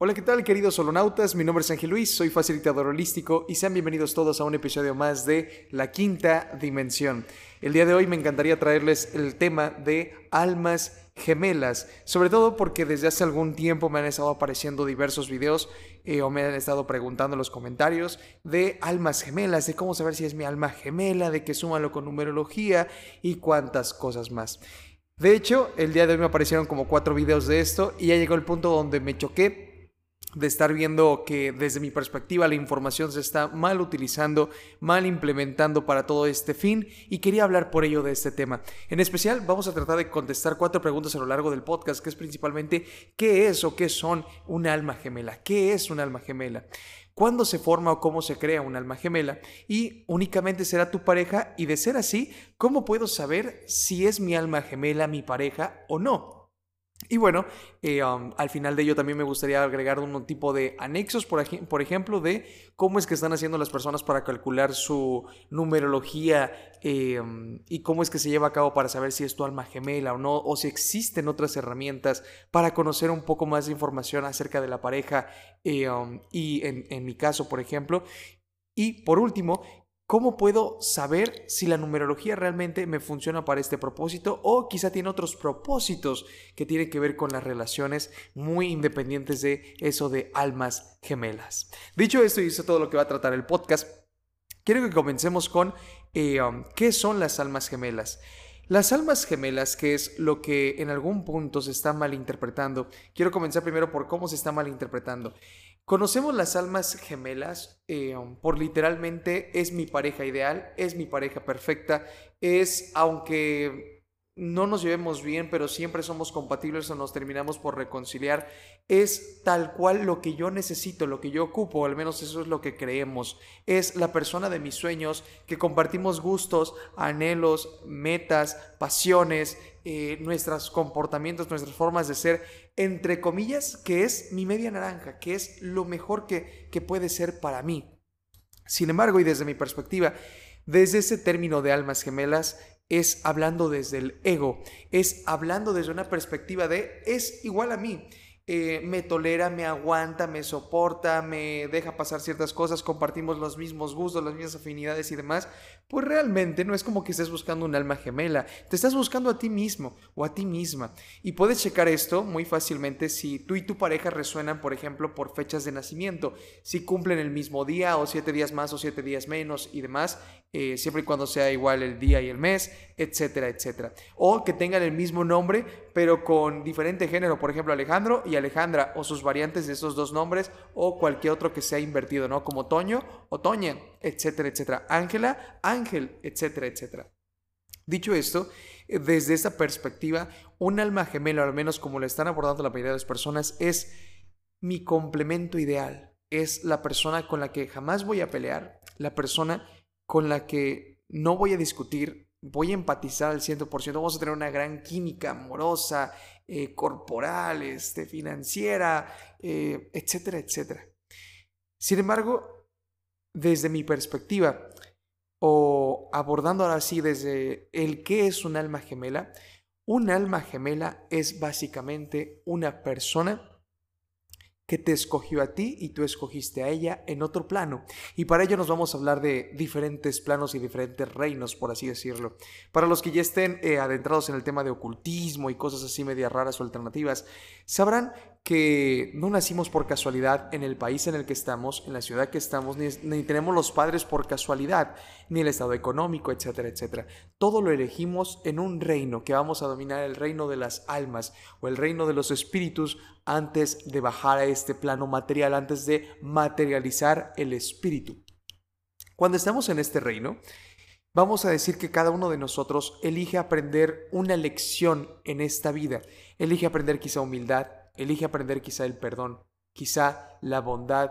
Hola, ¿qué tal queridos solonautas? Mi nombre es Ángel Luis, soy facilitador holístico y sean bienvenidos todos a un episodio más de La Quinta Dimensión. El día de hoy me encantaría traerles el tema de almas gemelas, sobre todo porque desde hace algún tiempo me han estado apareciendo diversos videos eh, o me han estado preguntando en los comentarios de almas gemelas, de cómo saber si es mi alma gemela, de que súmalo con numerología y cuántas cosas más. De hecho, el día de hoy me aparecieron como cuatro videos de esto y ya llegó el punto donde me choqué de estar viendo que desde mi perspectiva la información se está mal utilizando, mal implementando para todo este fin y quería hablar por ello de este tema. En especial vamos a tratar de contestar cuatro preguntas a lo largo del podcast, que es principalmente ¿qué es o qué son un alma gemela? ¿Qué es un alma gemela? ¿Cuándo se forma o cómo se crea un alma gemela? Y únicamente será tu pareja y de ser así, ¿cómo puedo saber si es mi alma gemela mi pareja o no? Y bueno, eh, um, al final de ello también me gustaría agregar un tipo de anexos, por, ejemplo, de cómo es que están haciendo las personas para calcular su numerología eh, um, y cómo es que se lleva a cabo para saber si es tu alma gemela o no, o si existen otras herramientas para conocer un poco más de información acerca de la pareja eh, um, y en mi caso, por ejemplo. Y por último, ¿Cómo puedo saber si la numerología realmente me funciona para este propósito o quizá tiene otros propósitos que tienen que ver con las relaciones muy independientes de eso de almas gemelas? Dicho esto y eso todo lo que va a tratar el podcast, quiero que comencemos con eh, um, qué son las almas gemelas. Las almas gemelas, que es lo que en algún punto se está malinterpretando, quiero comenzar primero por cómo se está malinterpretando. Conocemos las almas gemelas eh, por literalmente es mi pareja ideal, es mi pareja perfecta, es aunque no nos llevemos bien, pero siempre somos compatibles o nos terminamos por reconciliar, es tal cual lo que yo necesito, lo que yo ocupo, al menos eso es lo que creemos. Es la persona de mis sueños, que compartimos gustos, anhelos, metas, pasiones, eh, nuestros comportamientos, nuestras formas de ser, entre comillas, que es mi media naranja, que es lo mejor que, que puede ser para mí. Sin embargo, y desde mi perspectiva, desde ese término de almas gemelas, es hablando desde el ego, es hablando desde una perspectiva de es igual a mí. Eh, me tolera, me aguanta, me soporta, me deja pasar ciertas cosas, compartimos los mismos gustos, las mismas afinidades y demás, pues realmente no es como que estés buscando un alma gemela, te estás buscando a ti mismo o a ti misma. Y puedes checar esto muy fácilmente si tú y tu pareja resuenan, por ejemplo, por fechas de nacimiento, si cumplen el mismo día o siete días más o siete días menos y demás, eh, siempre y cuando sea igual el día y el mes, etcétera, etcétera. O que tengan el mismo nombre, pero con diferente género, por ejemplo, Alejandro y Alejandra, o sus variantes de esos dos nombres, o cualquier otro que sea invertido, ¿no? Como Toño o Toña, etcétera, etcétera. Ángela, Ángel, etcétera, etcétera. Dicho esto, desde esta perspectiva, un alma gemela, al menos como lo están abordando la mayoría de las personas, es mi complemento ideal. Es la persona con la que jamás voy a pelear, la persona con la que no voy a discutir, voy a empatizar al 100%, vamos a tener una gran química amorosa, eh, corporal, este, financiera, eh, etcétera, etcétera. Sin embargo, desde mi perspectiva, o abordando ahora sí desde el qué es un alma gemela, un alma gemela es básicamente una persona que te escogió a ti y tú escogiste a ella en otro plano. Y para ello nos vamos a hablar de diferentes planos y diferentes reinos, por así decirlo. Para los que ya estén eh, adentrados en el tema de ocultismo y cosas así medias raras o alternativas, sabrán que no nacimos por casualidad en el país en el que estamos, en la ciudad que estamos, ni, tenemos los padres por casualidad, ni el estado económico, etcétera, etcétera. Todo lo elegimos en un reino que vamos a dominar, el reino de las almas o el reino de los espíritus antes de bajar a este plano material, antes de materializar el espíritu. Cuando estamos en este reino, vamos a decir que cada uno de nosotros elige aprender una lección en esta vida. Elige aprender quizá humildad, elige aprender quizá el perdón, quizá la bondad,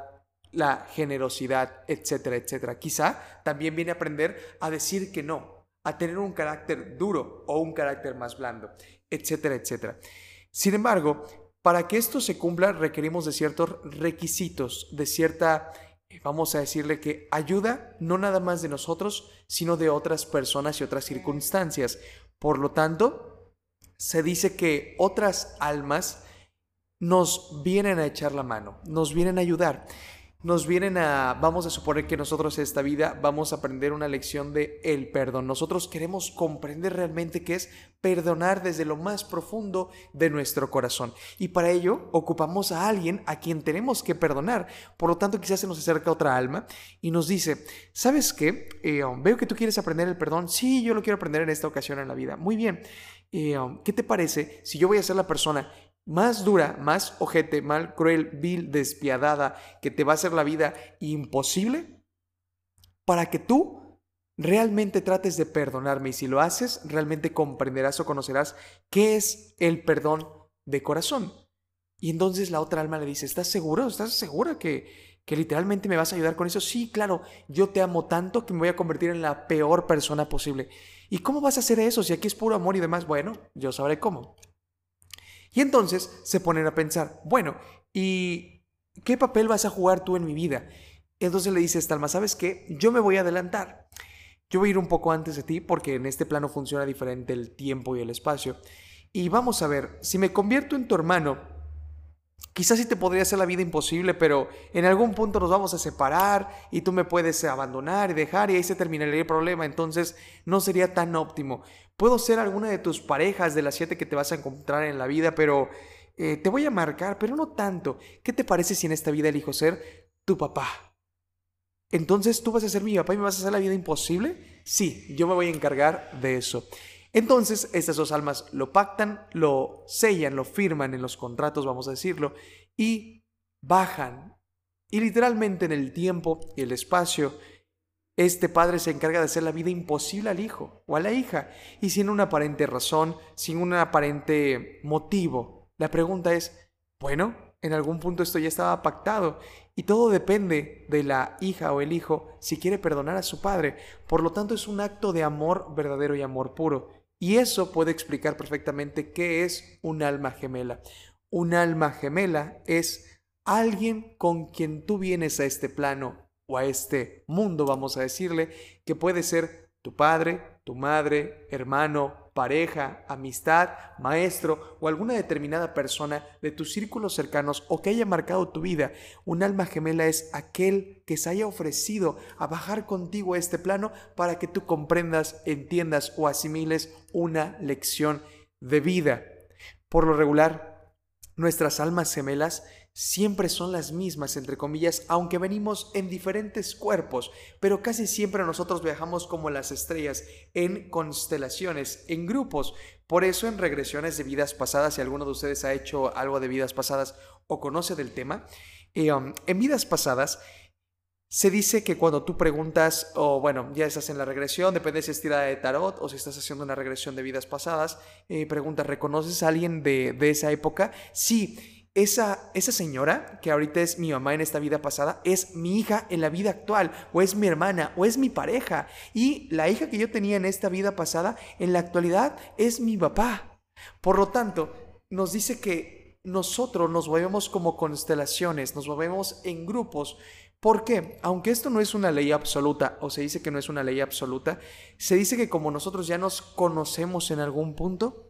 la generosidad, etcétera, etcétera. Quizá también viene a aprender a decir que no, a tener un carácter duro o un carácter más blando, etcétera, etcétera. Sin embargo, para que esto se cumpla requerimos de ciertos requisitos, de cierta, vamos a decirle que ayuda no nada más de nosotros, sino de otras personas y otras circunstancias. Por lo tanto, se dice que otras almas nos vienen a echar la mano, nos vienen a ayudar nos vienen a, vamos a suponer que nosotros esta vida vamos a aprender una lección de el perdón. Nosotros queremos comprender realmente qué es perdonar desde lo más profundo de nuestro corazón. Y para ello ocupamos a alguien a quien tenemos que perdonar. Por lo tanto, quizás se nos acerca otra alma y nos dice, ¿sabes qué? Eh, veo que tú quieres aprender el perdón. Sí, yo lo quiero aprender en esta ocasión en la vida. Muy bien. Eh, ¿Qué te parece si yo voy a ser la persona más dura, más ojete, mal, cruel, vil, despiadada, que te va a hacer la vida imposible, para que tú realmente trates de perdonarme. Y si lo haces, realmente comprenderás o conocerás qué es el perdón de corazón. Y entonces la otra alma le dice, ¿estás seguro? ¿Estás segura que, que literalmente me vas a ayudar con eso? Sí, claro, yo te amo tanto que me voy a convertir en la peor persona posible. ¿Y cómo vas a hacer eso si aquí es puro amor y demás? Bueno, yo sabré cómo. Y entonces se ponen a pensar, bueno, ¿y qué papel vas a jugar tú en mi vida? Entonces le dice esta alma, ¿sabes qué? Yo me voy a adelantar. Yo voy a ir un poco antes de ti porque en este plano funciona diferente el tiempo y el espacio. Y vamos a ver, si me convierto en tu hermano, Quizás sí te podría hacer la vida imposible, pero en algún punto nos vamos a separar y tú me puedes abandonar y dejar y ahí se terminaría el problema, entonces no sería tan óptimo. Puedo ser alguna de tus parejas de las siete que te vas a encontrar en la vida, pero eh, te voy a marcar, pero no tanto. ¿Qué te parece si en esta vida elijo ser tu papá? Entonces tú vas a ser mi papá y me vas a hacer la vida imposible? Sí, yo me voy a encargar de eso. Entonces, estas dos almas lo pactan, lo sellan, lo firman en los contratos, vamos a decirlo, y bajan. Y literalmente en el tiempo y el espacio, este padre se encarga de hacer la vida imposible al hijo o a la hija, y sin una aparente razón, sin un aparente motivo. La pregunta es, bueno, en algún punto esto ya estaba pactado y todo depende de la hija o el hijo si quiere perdonar a su padre. Por lo tanto, es un acto de amor verdadero y amor puro. Y eso puede explicar perfectamente qué es un alma gemela. Un alma gemela es alguien con quien tú vienes a este plano o a este mundo, vamos a decirle, que puede ser tu padre, tu madre, hermano, pareja, amistad, maestro o alguna determinada persona de tus círculos cercanos o que haya marcado tu vida. Un alma gemela es aquel que se haya ofrecido a bajar contigo a este plano para que tú comprendas, entiendas o asimiles una lección de vida. Por lo regular, nuestras almas gemelas siempre son las mismas, entre comillas, aunque venimos en diferentes cuerpos, pero casi siempre nosotros viajamos como las estrellas, en constelaciones, en grupos. Por eso en regresiones de vidas pasadas, si alguno de ustedes ha hecho algo de vidas pasadas o conoce del tema, eh, um, en vidas pasadas se dice que cuando tú preguntas, o bueno, ya estás en la regresión, depende si es tirada de tarot o si estás haciendo una regresión de vidas pasadas, eh, preguntas, ¿reconoces a alguien de, de esa época? Sí esa, esa señora, que ahorita es mi mamá en esta vida pasada, es mi hija en la vida actual, o es mi hermana, o es mi pareja. Y la hija que yo tenía en esta vida pasada, en la actualidad, es mi papá. Por lo tanto, nos dice que nosotros nos movemos como constelaciones, nos movemos en grupos. ¿Por qué? Aunque esto no es una ley absoluta, o se dice que no es una ley absoluta, se dice que como nosotros ya nos conocemos en algún punto,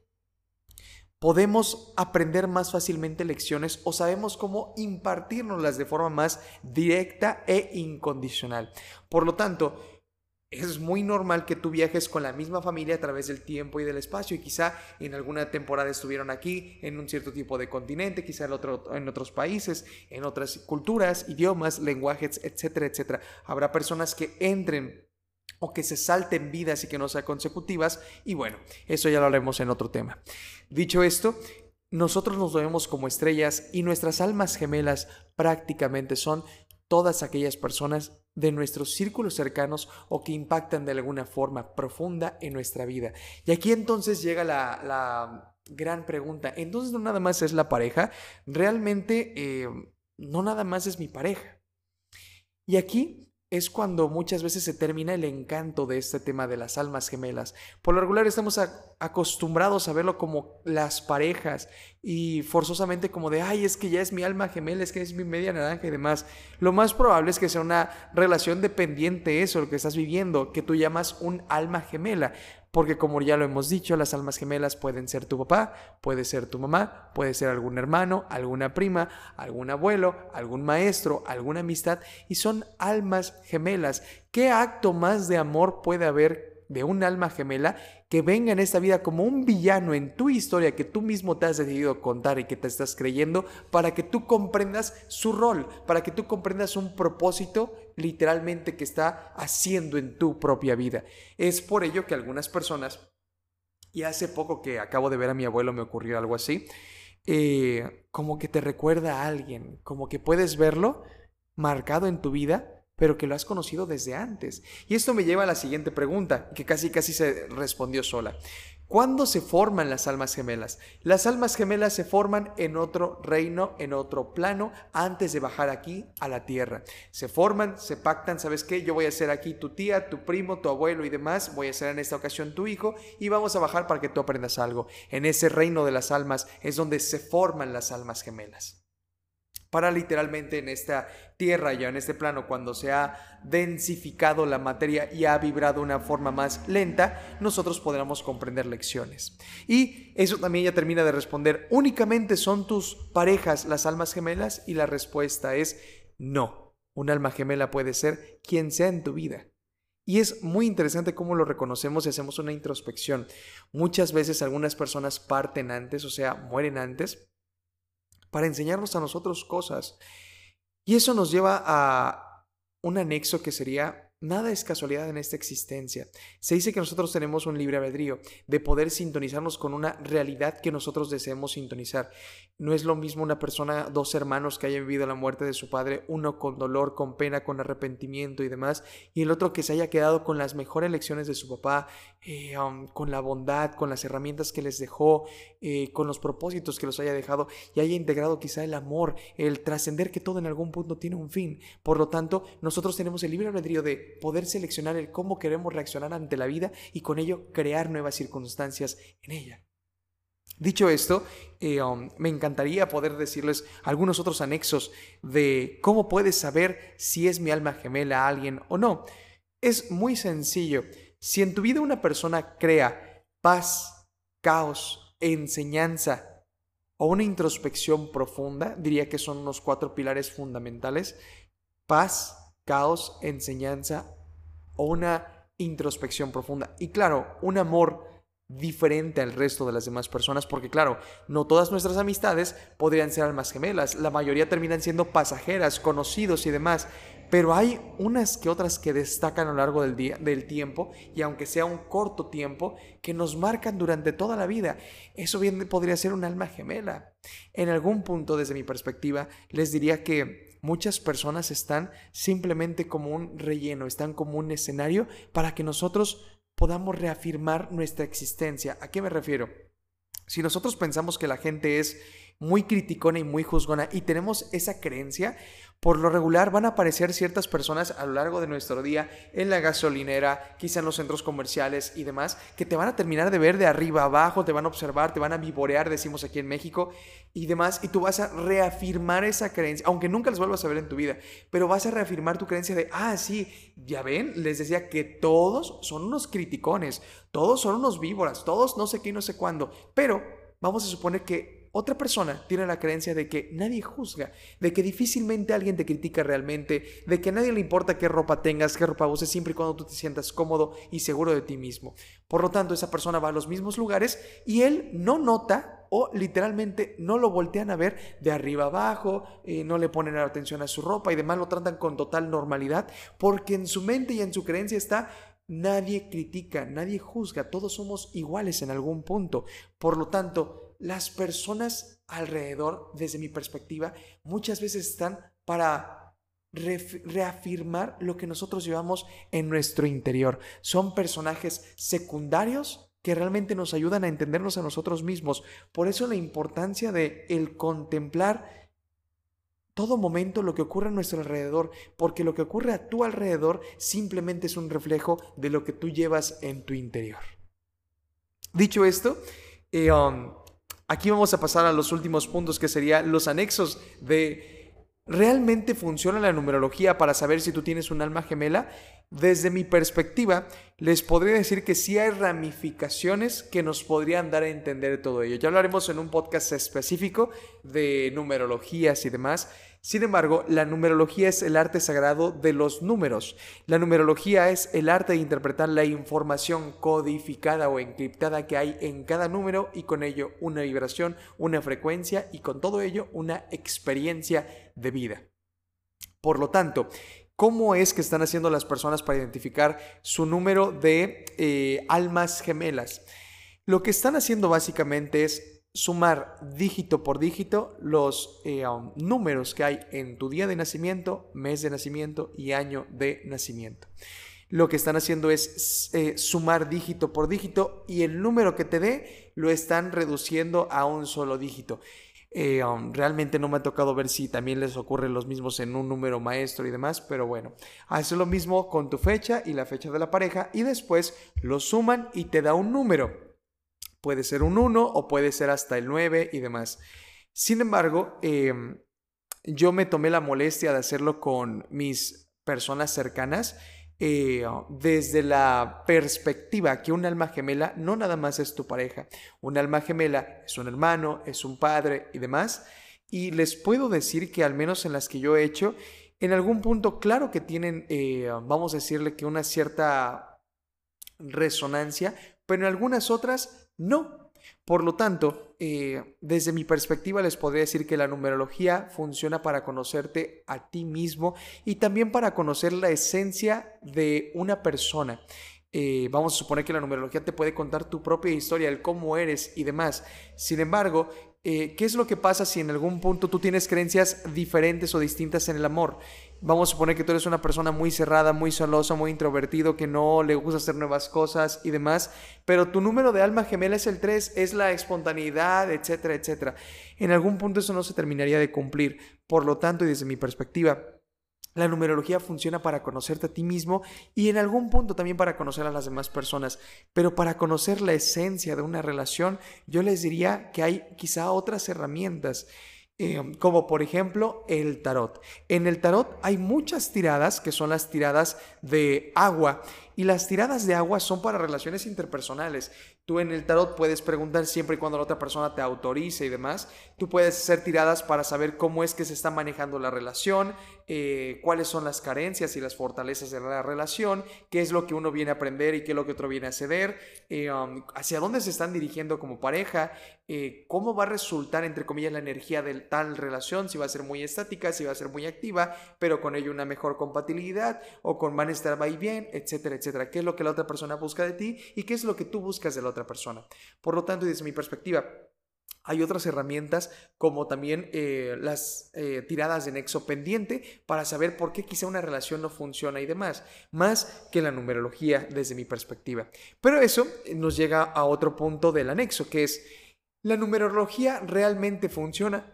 podemos aprender más fácilmente lecciones o sabemos cómo impartirnoslas de forma más directa e incondicional. Por lo tanto, es muy normal que tú viajes con la misma familia a través del tiempo y del espacio y quizá en alguna temporada estuvieron aquí en un cierto tipo de continente, quizá en, en otros países, en otras culturas, idiomas, lenguajes, etcétera, etcétera. Habrá personas que entren o que se salten vidas y que no sean consecutivas. Y bueno, eso ya lo haremos en otro tema. Dicho esto, nosotros nos vemos como estrellas y nuestras almas gemelas prácticamente son todas aquellas personas de nuestros círculos cercanos o que impactan de alguna forma profunda en nuestra vida. Y aquí entonces llega la, gran pregunta. Entonces no nada más es la pareja, realmente eh, no nada más es mi pareja. Y aquí es cuando muchas veces se termina el encanto de este tema de las almas gemelas. Por lo regular estamos acostumbrados a verlo como las parejas y forzosamente como de, ay, es que ya es mi alma gemela, es que es mi media naranja y demás. Lo más probable es que sea una relación dependiente eso, lo que estás viviendo, que tú llamas un alma gemela. Porque como ya lo hemos dicho, las almas gemelas pueden ser tu papá, puede ser tu mamá, puede ser algún hermano, alguna prima, algún abuelo, algún maestro, alguna amistad, y son almas gemelas. ¿Qué acto más de amor puede haber de un alma gemela que venga en esta vida como un villano en tu historia que tú mismo te has decidido contar y que te estás creyendo para que tú comprendas su rol, para que tú comprendas un propósito literalmente que está haciendo en tu propia vida. Es por ello que algunas personas, y hace poco que acabo de ver a mi abuelo me ocurrió algo así, eh, como que te recuerda a alguien, como que puedes verlo marcado en tu vida pero que lo has conocido desde antes. Y esto me lleva a la siguiente pregunta, que casi casi se respondió sola. ¿Cuándo se forman las almas gemelas? Las almas gemelas se forman en otro reino, en otro plano, antes de bajar aquí a la tierra. Se forman, se pactan, ¿sabes qué? Yo voy a ser aquí tu tía, tu primo, tu abuelo y demás, voy a ser en esta ocasión tu hijo y vamos a bajar para que tú aprendas algo. En ese reino de las almas es donde se forman las almas gemelas para literalmente en esta tierra, ya en este plano, cuando se ha densificado la materia y ha vibrado de una forma más lenta, nosotros podremos comprender lecciones. Y eso también ya termina de responder, ¿únicamente son tus parejas las almas gemelas? Y la respuesta es no. Un alma gemela puede ser quien sea en tu vida. Y es muy interesante cómo lo reconocemos y hacemos una introspección. Muchas veces algunas personas parten antes, o sea, mueren antes, para enseñarnos a nosotros cosas. Y eso nos lleva a un anexo que sería Nada es casualidad en esta existencia. Se dice que nosotros tenemos un libre albedrío de poder sintonizarnos con una realidad que nosotros deseemos sintonizar. No es lo mismo una persona, dos hermanos que hayan vivido la muerte de su padre, uno con dolor, con pena, con arrepentimiento y demás, y el otro que se haya quedado con las mejores lecciones de su papá, eh, con la bondad, con las herramientas que les dejó, eh, con los propósitos que los haya dejado y haya integrado quizá el amor, el trascender que todo en algún punto tiene un fin. Por lo tanto, nosotros tenemos el libre albedrío de poder seleccionar el cómo queremos reaccionar ante la vida y con ello crear nuevas circunstancias en ella. Dicho esto, eh, me encantaría poder decirles algunos otros anexos de cómo puedes saber si es mi alma gemela a alguien o no. Es muy sencillo. Si en tu vida una persona crea paz, caos, enseñanza o una introspección profunda, diría que son los cuatro pilares fundamentales, paz, caos, enseñanza o una introspección profunda. Y claro, un amor diferente al resto de las demás personas, porque claro, no todas nuestras amistades podrían ser almas gemelas, la mayoría terminan siendo pasajeras, conocidos y demás, pero hay unas que otras que destacan a lo largo del, día, del tiempo, y aunque sea un corto tiempo, que nos marcan durante toda la vida. Eso bien podría ser un alma gemela. En algún punto, desde mi perspectiva, les diría que muchas personas están simplemente como un relleno, están como un escenario para que nosotros podamos reafirmar nuestra existencia. ¿A qué me refiero? Si nosotros pensamos que la gente es muy criticona y muy juzgona y tenemos esa creencia, por lo regular van a aparecer ciertas personas a lo largo de nuestro día en la gasolinera, quizá en los centros comerciales y demás, que te van a terminar de ver de arriba abajo, te van a observar, te van a vivorear, decimos aquí en México, y demás, y tú vas a reafirmar esa creencia, aunque nunca las vuelvas a ver en tu vida, pero vas a reafirmar tu creencia de, ah, sí, ya ven, les decía que todos son unos criticones, todos son unos víboras, todos no sé qué y no sé cuándo, pero vamos a suponer que otra persona tiene la creencia de que nadie juzga, de que difícilmente alguien te critica realmente, de que a nadie le importa qué ropa tengas, qué ropa uses, siempre y cuando tú te sientas cómodo y seguro de ti mismo. Por lo tanto, esa persona va a los mismos lugares y él no nota o literalmente no lo voltean a ver de arriba abajo, eh, no le ponen atención a su ropa y demás, lo tratan con total normalidad, porque en su mente y en su creencia está Nadie critica, nadie juzga, todos somos iguales en algún punto. Por lo tanto, las personas alrededor, desde mi perspectiva, muchas veces están para reafirmar lo que nosotros llevamos en nuestro interior. Son personajes secundarios que realmente nos ayudan a entendernos a nosotros mismos. Por eso la importancia de el contemplar todo momento lo que ocurre a nuestro alrededor, porque lo que ocurre a tu alrededor simplemente es un reflejo de lo que tú llevas en tu interior. Dicho esto, eh, um, Aquí vamos a pasar a los últimos puntos que serían los anexos de ¿Realmente funciona la numerología para saber si tú tienes un alma gemela? Desde mi perspectiva, les podría decir que sí hay ramificaciones que nos podrían dar a entender todo ello. Ya hablaremos en un podcast específico de numerologías y demás. Sin embargo, la numerología es el arte sagrado de los números. La numerología es el arte de interpretar la información codificada o encriptada que hay en cada número y con ello una vibración, una frecuencia y con todo ello una experiencia de vida. Por lo tanto, ¿Cómo es que están haciendo las personas para identificar su número de eh, almas gemelas? Lo que están haciendo básicamente es sumar dígito por dígito los eh, um, números que hay en tu día de nacimiento, mes de nacimiento y año de nacimiento. Lo que están haciendo es eh, sumar dígito por dígito y el número que te dé lo están reduciendo a un solo dígito. Eh, um, realmente no me ha tocado ver si también les ocurre los mismos en un número maestro y demás, pero bueno, hace lo mismo con tu fecha y la fecha de la pareja y después lo suman y te da un número. Puede ser un 1 o puede ser hasta el 9 y demás. Sin embargo, em, yo me tomé la molestia de hacerlo con mis personas cercanas eh, desde la perspectiva que un alma gemela no nada más es tu pareja, un alma gemela es un hermano, es un padre y demás. Y les puedo decir que al menos en las que yo he hecho, en algún punto, claro que tienen, eh, vamos a decirle que una cierta resonancia, pero en algunas otras no. Por lo tanto, eh, desde mi perspectiva les podría decir que la numerología funciona para conocerte a ti mismo y también para conocer la esencia de una persona. Eh, vamos a suponer que la numerología te puede contar tu propia historia, el cómo eres y demás. Sin embargo, eh, ¿qué es lo que pasa si en algún punto tú tienes creencias diferentes o distintas en el amor? Vamos a suponer que tú eres una persona muy cerrada, muy celosa, muy introvertido, que no le gusta hacer nuevas cosas y demás, pero tu número de alma gemela es el 3, es la espontaneidad, etcétera, etcétera. En algún punto eso no se terminaría de cumplir. Por lo tanto, y desde mi perspectiva, la numerología funciona para conocerte a ti mismo y en algún punto también para conocer a las demás personas. Pero para conocer la esencia de una relación, yo les diría que hay quizá otras herramientas. Eh, como por ejemplo el tarot. En el tarot hay muchas tiradas que son las tiradas de agua y las tiradas de agua son para relaciones interpersonales. Tú en el tarot puedes preguntar siempre y cuando la otra persona te autorice y demás. Tú puedes hacer tiradas para saber cómo es que se está manejando la relación, eh, cuáles son las carencias y las fortalezas de la relación, qué es lo que uno viene a aprender y qué es lo que otro viene a ceder, eh, um, hacia dónde se están dirigiendo como pareja, eh, cómo va a resultar, entre comillas, la energía de tal relación, si va a ser muy estática, si va a ser muy activa, pero con ello una mejor compatibilidad o con van estar va y bien, etcétera, etcétera. ¿Qué es lo que la otra persona busca de ti y qué es lo que tú buscas de la otra persona. Por lo tanto, desde mi perspectiva, hay otras herramientas como también eh, las eh, tiradas de nexo pendiente para saber por qué quizá una relación no funciona y demás, más que la numerología desde mi perspectiva. Pero eso nos llega a otro punto del anexo, que es, ¿la numerología realmente funciona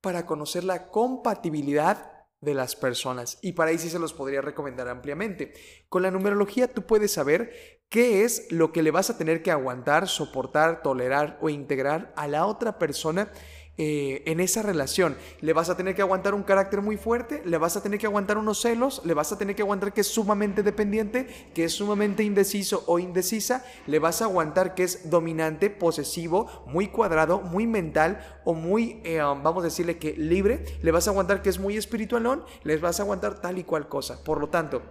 para conocer la compatibilidad de las personas y para ahí sí se los podría recomendar ampliamente. Con la numerología tú puedes saber qué es lo que le vas a tener que aguantar, soportar, tolerar o integrar a la otra persona eh, en esa relación. Le vas a tener que aguantar un carácter muy fuerte, le vas a tener que aguantar unos celos, le vas a tener que aguantar que es sumamente dependiente, que es sumamente indeciso o indecisa, le vas a aguantar que es dominante, posesivo, muy cuadrado, muy mental o muy, eh, um, vamos a decirle que libre, le vas a aguantar que es muy espiritualón, les vas a aguantar tal y cual cosa. Por lo tanto,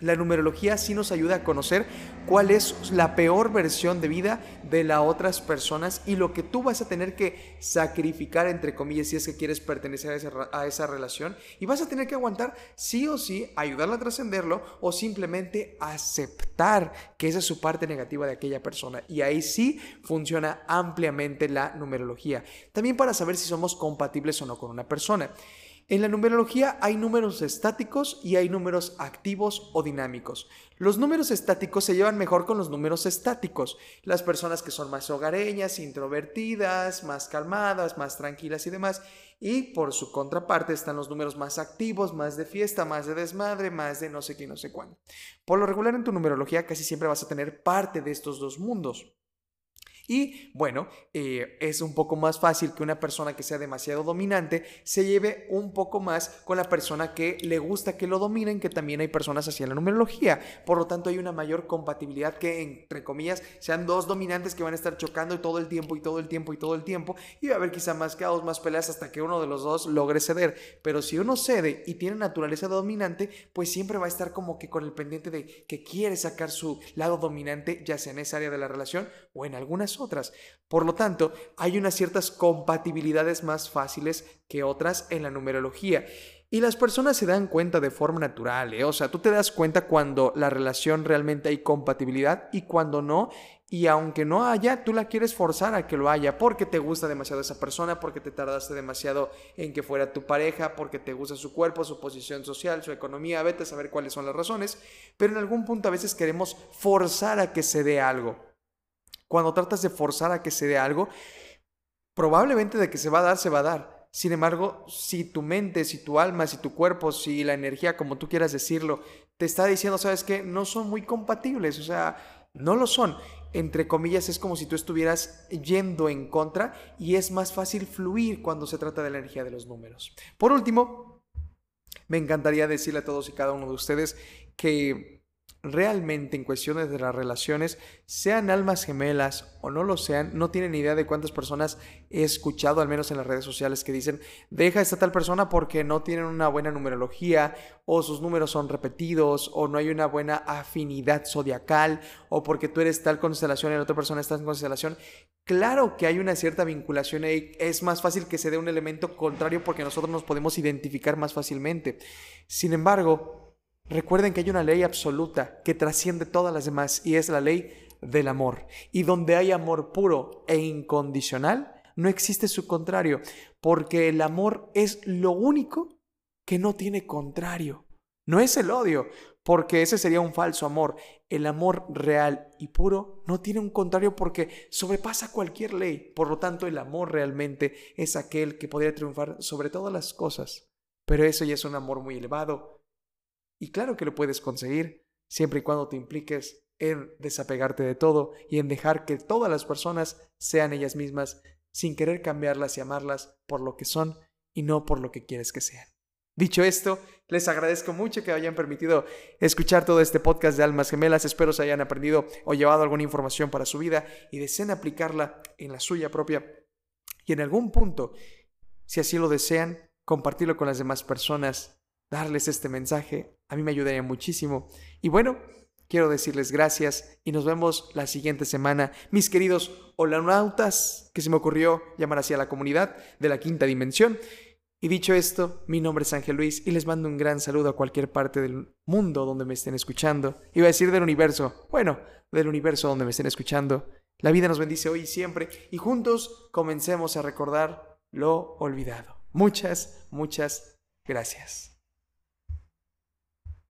la numerología sí nos ayuda a conocer cuál es la peor versión de vida de las otras personas y lo que tú vas a tener que sacrificar, entre comillas, si es que quieres pertenecer a esa, relación. Y vas a tener que aguantar sí o sí, ayudarla a trascenderlo o simplemente aceptar que esa es su parte negativa de aquella persona. Y ahí sí funciona ampliamente la numerología. También para saber si somos compatibles o no con una persona. En la numerología hay números estáticos y hay números activos o dinámicos. Los números estáticos se llevan mejor con los números estáticos. Las personas que son más hogareñas, introvertidas, más calmadas, más tranquilas y demás. Y por su contraparte están los números más activos, más de fiesta, más de desmadre, más de no sé qué, no sé cuándo. Por lo regular en tu numerología casi siempre vas a tener parte de estos dos mundos. Y bueno, eh, es un poco más fácil que una persona que sea demasiado dominante se lleve un poco más con la persona que le gusta que lo dominen, que también hay personas en la numerología. Por lo tanto, hay una mayor compatibilidad que, entre comillas, sean dos dominantes que van a estar chocando todo el tiempo y todo el tiempo y todo el tiempo. Y va a haber quizá más caos, más peleas hasta que uno de los dos logre ceder. Pero si uno cede y tiene naturaleza dominante, pues siempre va a estar como que con el pendiente de que quiere sacar su lado dominante, ya sea en esa área de la relación o en algunas otras. Por lo tanto, hay unas ciertas compatibilidades más fáciles que otras en la numerología. Y las personas se dan cuenta de forma natural, ¿eh? o sea, tú te das cuenta cuando la relación realmente hay compatibilidad y cuando no, y aunque no haya, tú la quieres forzar a que lo haya porque te gusta demasiado esa persona, porque te tardaste demasiado en que fuera tu pareja, porque te gusta su cuerpo, su posición social, su economía, vete a saber cuáles son las razones, pero en algún punto a veces queremos forzar a que se dé algo. Cuando tratas de forzar a que se dé algo, probablemente de que se va a dar, se va a dar. Sin embargo, si tu mente, si tu alma, si tu cuerpo, si la energía, como tú quieras decirlo, te está diciendo, sabes que no son muy compatibles, o sea, no lo son. Entre comillas, es como si tú estuvieras yendo en contra y es más fácil fluir cuando se trata de la energía de los números. Por último, me encantaría decirle a todos y cada uno de ustedes que realmente en cuestiones de las relaciones, sean almas gemelas o no lo sean, no tienen idea de cuántas personas he escuchado, al menos en las redes sociales, que dicen, deja a esta tal persona porque no tienen una buena numerología, o sus números son repetidos, o no hay una buena afinidad zodiacal, o porque tú eres tal constelación y la otra persona está en constelación. Claro que hay una cierta vinculación y es más fácil que se dé un elemento contrario porque nosotros nos podemos identificar más fácilmente. Sin embargo, Recuerden que hay una ley absoluta que trasciende todas las demás y es la ley del amor. Y donde hay amor puro e incondicional, no existe su contrario, porque el amor es lo único que no tiene contrario. No es el odio, porque ese sería un falso amor. El amor real y puro no tiene un contrario porque sobrepasa cualquier ley. Por lo tanto, el amor realmente es aquel que podría triunfar sobre todas las cosas. Pero eso ya es un amor muy elevado, y claro que lo puedes conseguir, siempre y cuando te impliques en desapegarte de todo y en dejar que todas las personas sean ellas mismas sin querer cambiarlas y amarlas por lo que son y no por lo que quieres que sean. Dicho esto, les agradezco mucho que hayan permitido escuchar todo este podcast de Almas Gemelas. Espero se hayan aprendido o llevado alguna información para su vida y deseen aplicarla en la suya propia. Y en algún punto, si así lo desean, compartirlo con las demás personas darles este mensaje. A mí me ayudaría muchísimo. Y bueno, quiero decirles gracias y nos vemos la siguiente semana. Mis queridos holanautas, que se me ocurrió llamar así a la comunidad de la quinta dimensión. Y dicho esto, mi nombre es Ángel Luis y les mando un gran saludo a cualquier parte del mundo donde me estén escuchando. Iba a decir del universo, bueno, del universo donde me estén escuchando. La vida nos bendice hoy y siempre y juntos comencemos a recordar lo olvidado. Muchas, muchas gracias.